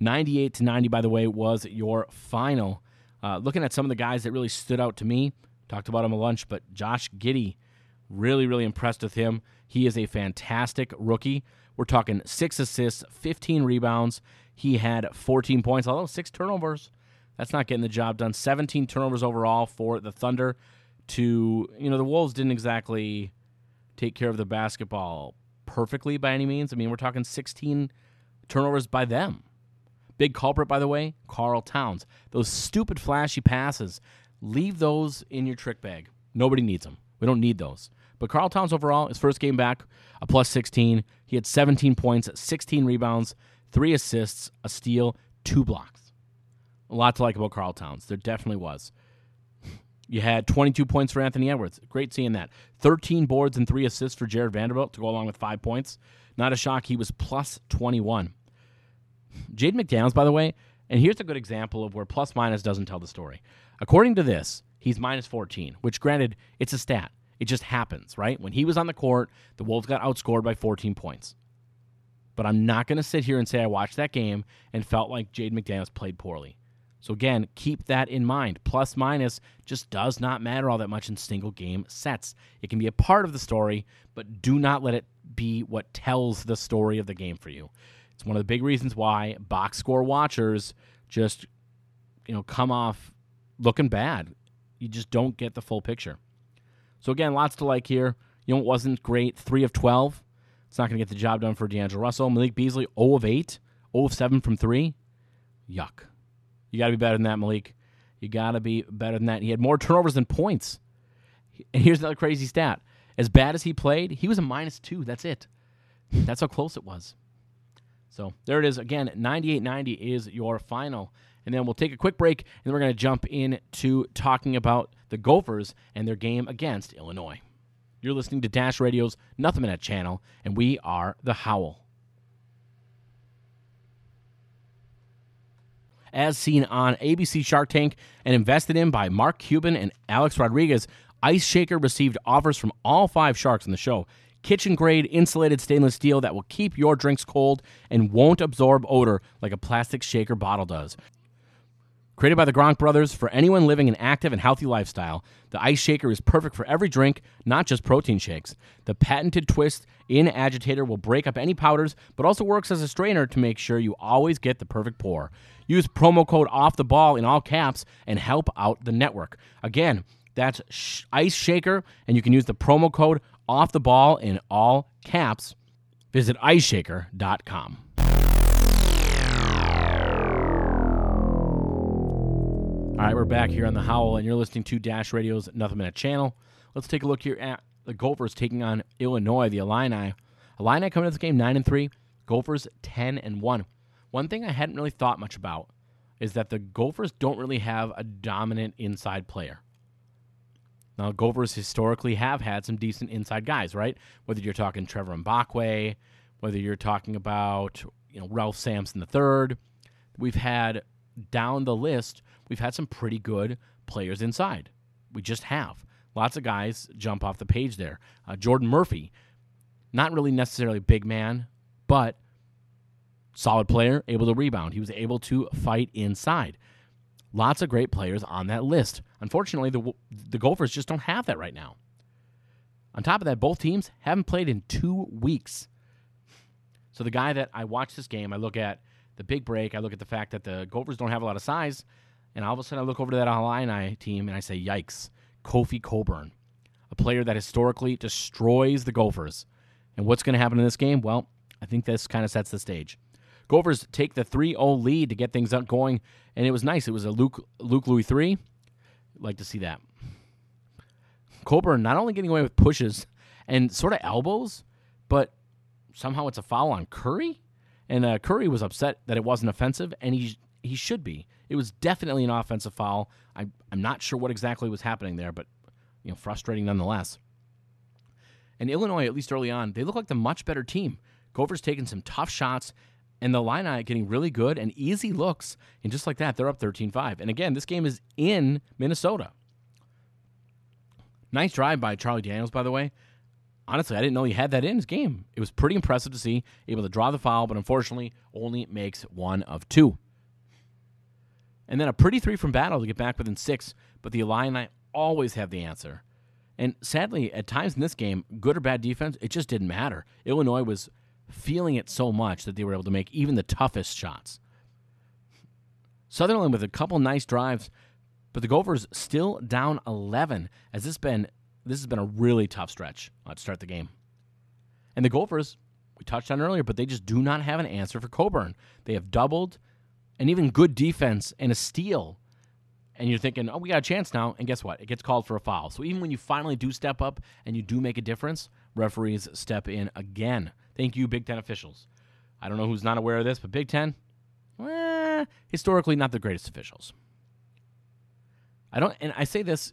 98 to 90, by the way, was your final. Uh, looking at some of the guys that really stood out to me, talked about him a lunch, but Josh Giddey, really, really impressed with him. He is a fantastic rookie. We're talking six assists, 15 rebounds. He had 14 points, although six turnovers. That's not getting the job done. 17 turnovers overall for the Thunder. To, you know, the Wolves didn't exactly take care of the basketball perfectly by any means. I mean, we're talking 16 turnovers by them. Big culprit, by the way, Karl Towns. Those stupid flashy passes, leave those in your trick bag. Nobody needs them. We don't need those. But Karl Towns overall, his first game back, a plus 16. He had 17 points, 16 rebounds, three assists, a steal, two blocks. A lot to like about Karl Towns. There definitely was. You had 22 points for Anthony Edwards. Great seeing that. 13 boards and three assists for Jared Vanderbilt to go along with five points. Not a shock. He was plus 21. Jaden McDaniels, by the way, and here's a good example of where plus minus doesn't tell the story. According to this, he's minus 14, which granted, it's a stat. It just happens, right? When he was on the court, the Wolves got outscored by 14 points. But I'm not going to sit here and say I watched that game and felt like Jaden McDaniels played poorly. So again, keep that in mind. Plus minus just does not matter all that much in single game sets. It can be a part of the story, but do not let it be what tells the story of the game for you. It's one of the big reasons why box score watchers just you know come off looking bad. You just don't get the full picture. So again, lots to like here. You know, it wasn't great. Three of twelve. It's not going to get the job done for D'Angelo Russell. Malik Beasley, 0 of 8, 0 of 7 from 3. Yuck. You got to be better than that, Malik. You got to be better than that. He had more turnovers than points. And here's another crazy stat. As bad as he played, he was a minus two. That's it. That's how close it was. So there it is. Again, 98 90 is your final. And then we'll take a quick break, and then we're going to jump into talking about the Gophers and their game against Illinois. You're listening to Dash Radio's Nothing But Net channel, and we are The Howl. As seen on ABC Shark Tank and invested in by Mark Cuban and Alex Rodriguez, Ice Shaker received offers from all five sharks in the show. Kitchen grade insulated stainless steel that will keep your drinks cold and won't absorb odor like a plastic shaker bottle does. Created by the Gronk brothers for anyone living an active and healthy lifestyle, the Ice Shaker is perfect for every drink, not just protein shakes. The patented twist in agitator will break up any powders, but also works as a strainer to make sure you always get the perfect pour. Use promo code off the ball in all caps and help out the network. Again, that's Ice Shaker, and you can use the promo code off the ball in all caps. Visit iceshaker.com. All right, we're back here on the Howl, and you're listening to Dash Radio's Nothing But Net channel. Let's take a look here at the Gophers taking on Illinois, the Illini. Illini coming to this game nine and three, Gophers ten and one. One thing I hadn't really thought much about is that the Gophers don't really have a dominant inside player. Now, Gophers historically have had some decent inside guys, right? Whether you're talking Trevor Mbakwe, whether you're talking about you know Ralph Sampson III, we've had down the list, we've had some pretty good players inside. We just have. Lots of guys jump off the page there. Uh, Jordan Murphy, not really necessarily a big man, but solid player, able to rebound. He was able to fight inside. Lots of great players on that list. Unfortunately, the the Gophers just don't have that right now. On top of that, both teams haven't played in two weeks. So the guy that I watch this game, I look at the big break. I look at the fact that the Gophers don't have a lot of size, and all of a sudden I look over to that Illini team and I say, "Yikes!" Kofi Cockburn, a player that historically destroys the Gophers. And what's going to happen in this game? Well, I think this kind of sets the stage. Gophers take the 3-0 lead to get things up going, and it was nice. It was a Luke Luke Loewe three. Like to see that. Cockburn not only getting away with pushes and sort of elbows, but somehow it's a foul on Curry. And uh, Curry was upset that it wasn't offensive, and he he should be. It was definitely an offensive foul. I, I'm not sure what exactly was happening there, but you know, frustrating nonetheless. And Illinois, at least early on, they look like the much better team. Gophers taking some tough shots, and the Illini getting really good and easy looks. And just like that, they're up 13 5. And again, this game is in Minnesota. Nice drive by Charlie Daniels, by the way. Honestly, I didn't know he had that in his game. It was pretty impressive to see, able to draw the foul, but unfortunately only makes one of two. And then a pretty three from Battle to get back within six, but the Illini always have the answer. And sadly, at times in this game, good or bad defense, it just didn't matter. Illinois was feeling it so much that they were able to make even the toughest shots. Sutherland with a couple nice drives, but the Gophers still down 11 as this been this has been a really tough stretch uh, to start the game. And the Gophers, we touched on earlier, but they just do not have an answer for Cockburn. They have doubled and even good defense and a steal. And you're thinking, oh, we got a chance now. And guess what? It gets called for a foul. So even when you finally do step up and you do make a difference, referees step in again. Thank you, Big Ten officials. I don't know who's not aware of this, but Big Ten, eh, historically not the greatest officials. I don't, and I say this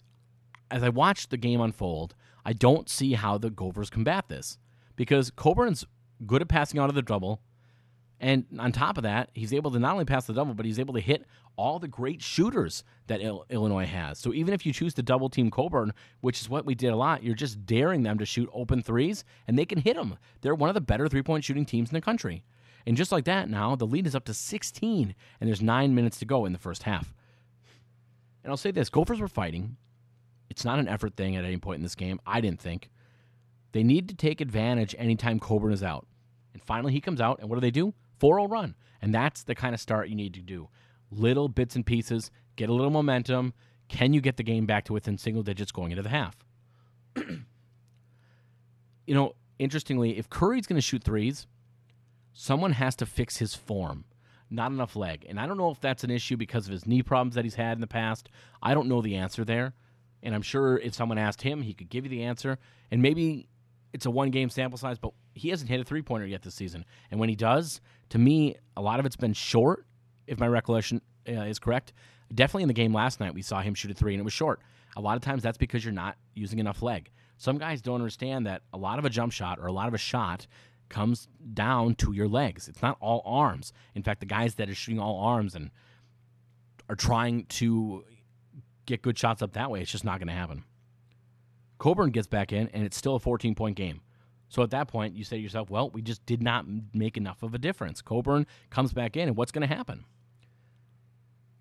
as I watch the game unfold. I don't see how the Gophers combat this because Cockburn's good at passing out of the double, and on top of that, he's able to not only pass the double, but he's able to hit all the great shooters that Il- Illinois has. So even if you choose to double team Cockburn, which is what we did a lot, you're just daring them to shoot open threes, and they can hit them. They're one of the better three point shooting teams in the country. And just like that, now the lead is up to 16, and there's nine minutes to go in the first half. And I'll say this Gophers were fighting. It's not an effort thing at any point in this game, I didn't think. They need to take advantage anytime Cockburn is out. And finally, he comes out, and what do they do? 4 0 run. And that's the kind of start you need to do. Little bits and pieces, get a little momentum. Can you get the game back to within single digits going into the half? *clears throat* you know, interestingly, if Curry's going to shoot threes, someone has to fix his form. Not enough leg. And I don't know if that's an issue because of his knee problems that he's had in the past. I don't know the answer there. And I'm sure if someone asked him, he could give you the answer. And maybe it's a one game sample size, but he hasn't hit a three pointer yet this season. And when he does, to me, a lot of it's been short, if my recollection uh, is correct. Definitely in the game last night, we saw him shoot a three and it was short. A lot of times that's because you're not using enough leg. Some guys don't understand that a lot of a jump shot or a lot of a shot comes down to your legs. It's not all arms. In fact, the guys that are shooting all arms and are trying to get good shots up that way, it's just not going to happen. Cockburn gets back in, and it's still a 14 point game. So at that point, you say to yourself, well, we just did not make enough of a difference. Cockburn comes back in, and what's going to happen?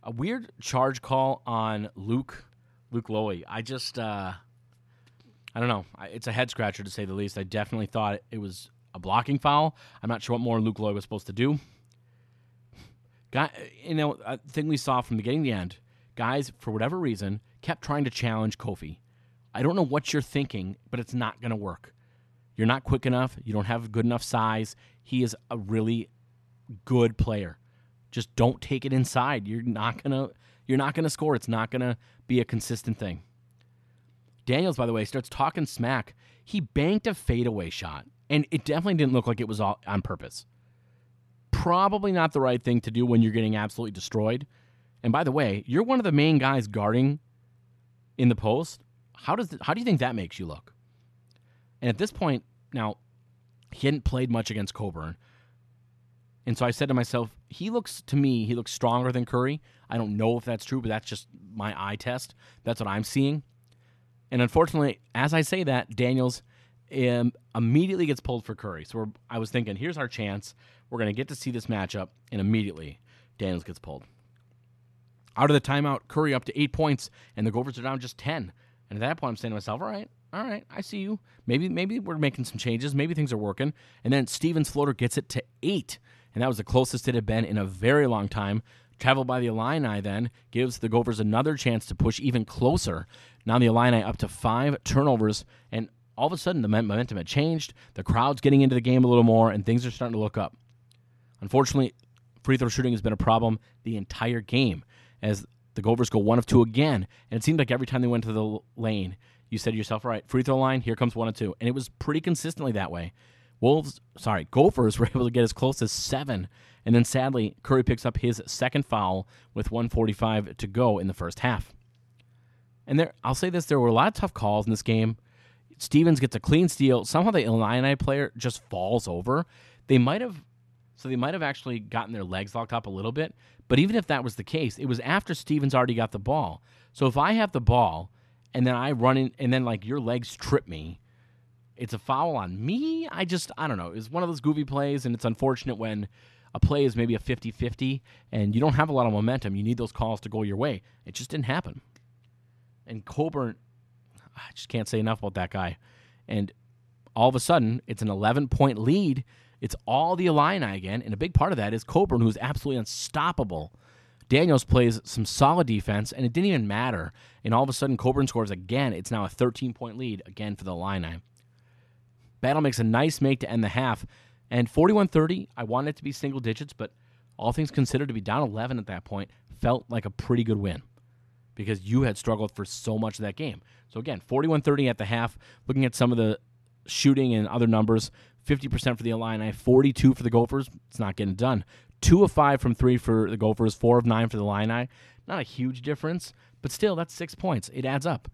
A weird charge call on Luke Luke Loewe. I just, uh, I don't know. It's a head scratcher to say the least. I definitely thought it was a blocking foul. I'm not sure what more Luke Loewe was supposed to do. Guy, you know, a thing we saw from the beginning to the end, guys, for whatever reason, kept trying to challenge Kofi. I don't know what you're thinking, but it's not going to work. You're not quick enough. You don't have a good enough size. He is a really good player. Just don't take it inside. You're not gonna you're not gonna score. It's not gonna be a consistent thing. Daniels, by the way, starts talking smack. He banked a fadeaway shot, and it definitely didn't look like it was all on purpose. Probably not the right thing to do when you're getting absolutely destroyed. And by the way, you're one of the main guys guarding in the post. How does how do you think that makes you look? And at this point, now he hadn't played much against Cockburn. And so I said to myself, he looks to me, he looks stronger than Curry. I don't know if that's true, but that's just my eye test. That's what I'm seeing. And unfortunately, as I say that, Daniels um, immediately gets pulled for Curry. So I was thinking, here's our chance. We're going to get to see this matchup, and immediately Daniels gets pulled. Out of the timeout, Curry up to eight points, and the Gophers are down just 10. And at that point, I'm saying to myself, all right, all right, I see you. Maybe maybe we're making some changes. Maybe things are working. And then Stevens floater gets it to eight, and that was the closest it had been in a very long time. Traveled by the Illini then gives the Gophers another chance to push even closer. Now the Illini up to five turnovers, and all of a sudden the momentum had changed. The crowd's getting into the game a little more, and things are starting to look up. Unfortunately, free throw shooting has been a problem the entire game as the Gophers go one of two again. And it seemed like every time they went to the lane, you said to yourself, all right, free throw line, here comes one and two. And it was pretty consistently that way. Wolves, sorry, *laughs* Gophers were able to get as close as seven. And then sadly, Curry picks up his second foul with 145 to go in the first half. And there, I'll say this: there were a lot of tough calls in this game. Stevens gets a clean steal. Somehow the Illini player just falls over. They might have, so they might have actually gotten their legs locked up a little bit. But even if that was the case, it was after Stevens already got the ball. So if I have the ball and then I run in, and then like your legs trip me, it's a foul on me. I just, I don't know. It's one of those goofy plays, and it's unfortunate when a play is maybe a 50 50 and you don't have a lot of momentum. You need those calls to go your way. It just didn't happen. And Cockburn, I just can't say enough about that guy. And all of a sudden, it's an 11 point lead. It's all the Illini again. And a big part of that is Cockburn, who's absolutely unstoppable. Daniels plays some solid defense, and it didn't even matter. And all of a sudden, Cockburn scores again. It's now a 13 point lead again for the Illini. Battle makes a nice make to end the half. And 41 30, I wanted it to be single digits, but all things considered, to be down 11 at that point felt like a pretty good win because you had struggled for so much of that game. So again, 41-30 at the half. Looking at some of the shooting and other numbers, 50% for the Illini, 42 for the Gophers. It's not getting done. Two of five from three for the Gophers, four of nine for the Illini. Not a huge difference, but still, that's six points. It adds up.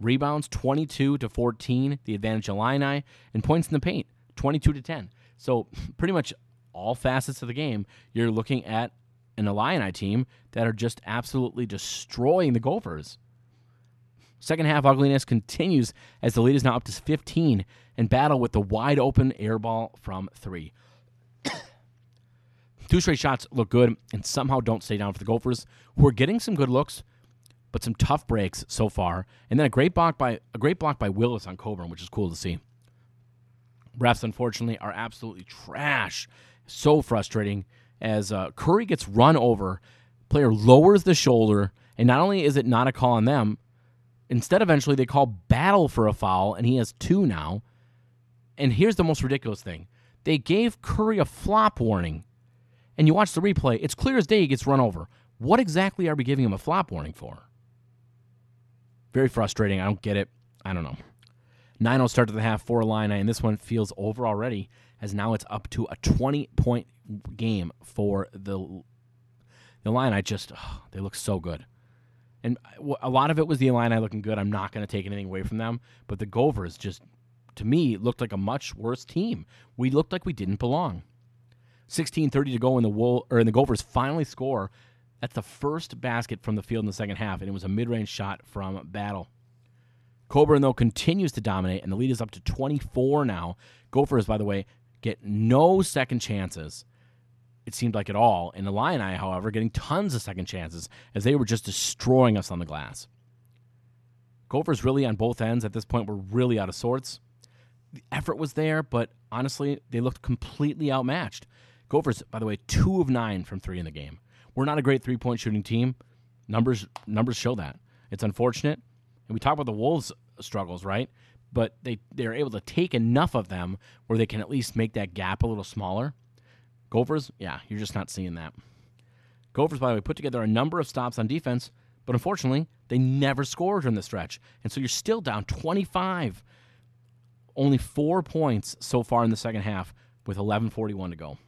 Rebounds 22 to 14, the advantage Illini, and points in the paint 22 to 10. So *laughs* pretty much all facets of the game, you're looking at an Illini team that are just absolutely destroying the Gophers. Second half ugliness continues as the lead is now up to 15 and Battle with the wide open air ball from three. *coughs* Two straight shots look good and somehow don't stay down for the Gophers, who are getting some good looks, but some tough breaks so far. And then a great block by a great block by Willis on Cockburn, which is cool to see. Refs, unfortunately, are absolutely trash. So frustrating as uh, Curry gets run over. Player lowers the shoulder, and not only is it not a call on them, instead, eventually they call Battle for a foul, and he has two now. And here's the most ridiculous thing they gave Curry a flop warning. And you watch the replay, it's clear as day he gets run over. What exactly are we giving him a flop warning for? Very frustrating. I don't get it. I don't know. 9 0 start to the half for Illini, and this one feels over already, as now it's up to a 20 point game for the the Illini. Just oh, they look so good, and uh, a lot of it was the Illini looking good. I'm not going to take anything away from them, but the Gophers just, to me, looked like a much worse team. We looked like we didn't belong. 16:30 to go in the Wool or in the Gophers finally score. That's the first basket from the field in the second half, and it was a mid-range shot from Battle. Cockburn though, continues to dominate, and the lead is up to 24 now. Gophers, by the way, get no second chances. It seemed like at all. And the Illini, however, getting tons of second chances as they were just destroying us on the glass. Gophers really on both ends at this point were really out of sorts. The effort was there, but honestly, they looked completely outmatched. Gophers, by the way, two of nine from three in the game. We're not a great three point shooting team. Numbers numbers show that. It's unfortunate. And we talk about the Wolves' struggles, right? But they, they're able to take enough of them where they can at least make that gap a little smaller. Gophers, yeah, you're just not seeing that. Gophers, by the way, put together a number of stops on defense, but unfortunately, they never scored in the stretch. And so you're still down 25. Only four points so far in the second half with 11.41 to go.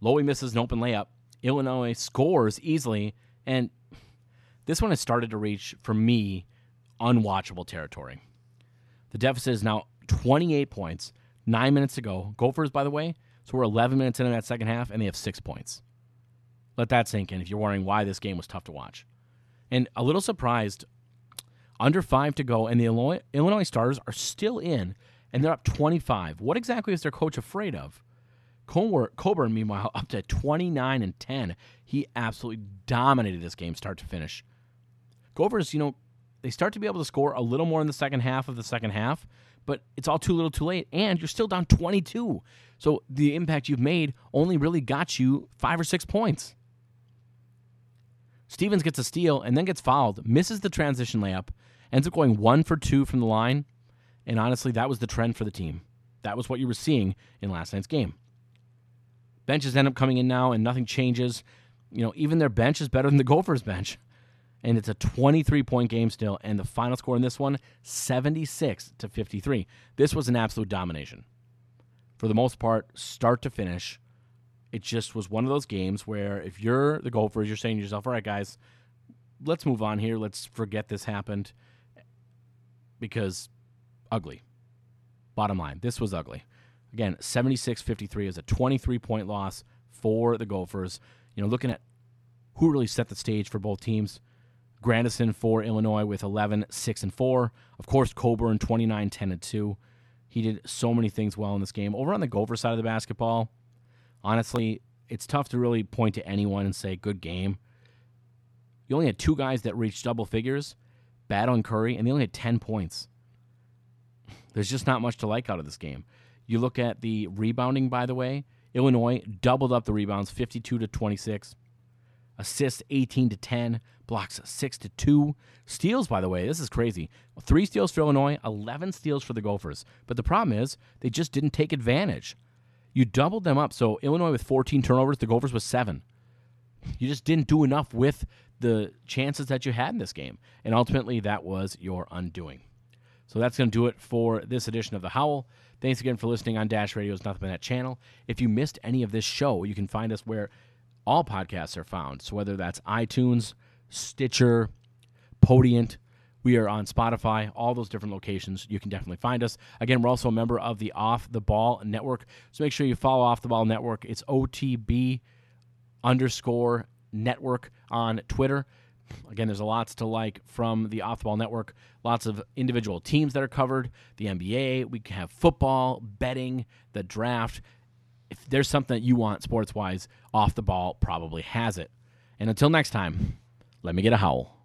Loewe misses an open layup. Illinois scores easily, and this one has started to reach, for me, unwatchable territory. The deficit is now 28 points, nine minutes to go. Gophers, by the way, so we're 11 minutes into that second half, and they have six points. Let that sink in if you're wondering why this game was tough to watch. And a little surprised, Under five to go, and the Illinois, starters are still in, and they're up 25. What exactly is their coach afraid of? Cockburn, Cockburn, meanwhile, *laughs* up to 29 and 10. He absolutely dominated this game start to finish. Gophers, you know, they start to be able to score a little more in the second half of the second half, but it's all too little too late, and you're still down 22. So the impact you've made only really got you five or six points. Stevens gets a steal and then gets fouled, misses the transition layup, ends up going one for two from the line, and honestly, that was the trend for the team. That was what you were seeing in last night's game. Benches end up coming in now, and nothing changes. You know, even their bench is better than the Gophers' bench. And it's a 23 point game still, and the final score in this one, 76 to 53. This was an absolute domination. For the most part, start to finish, it just was one of those games where if you're the Gophers, you're saying to yourself, all right, guys, let's move on here. Let's forget this happened because ugly. Bottom line, this was ugly. Again, 76 53 is a 23 point loss for the Gophers. You know, looking at who really set the stage for both teams. Grandison for Illinois with 11 6 and 4. Of course, Cockburn 29 10 and 2. He did so many things well in this game. Over on the Gopher side of the basketball, honestly, it's tough to really point to anyone and say good game. You only had two guys that reached double figures, Battle on Curry, and they only had 10 points. There's just not much to like out of this game. You look at the rebounding, by the way, Illinois doubled up the rebounds 52 to 26 assists 18 to 10, blocks 6 to 2. Steals, by the way, this is crazy. Three steals for Illinois, 11 steals for the Gophers. But the problem is they just didn't take advantage. You doubled them up. So Illinois with 14 turnovers, the Gophers with 7. You just didn't do enough with the chances that you had in this game. And ultimately, that was your undoing. So that's going to do it for this edition of The Howl. Thanks again for listening on Dash Radio's Nothing But Net channel. If you missed any of this show, you can find us where all podcasts are found. So whether that's iTunes, Stitcher, Podient, we are on Spotify, all those different locations. You can definitely find us. Again, we're also a member of the Off the Ball Network. So make sure you follow Off the Ball Network. It's OTB underscore network on Twitter. Again, there's a lots to like from the Off the Ball Network. Lots of individual teams that are covered. The NBA, we have football, betting, the draft. If there's something that you want sports wise, Off the Ball probably has it. And until next time, let me get a howl.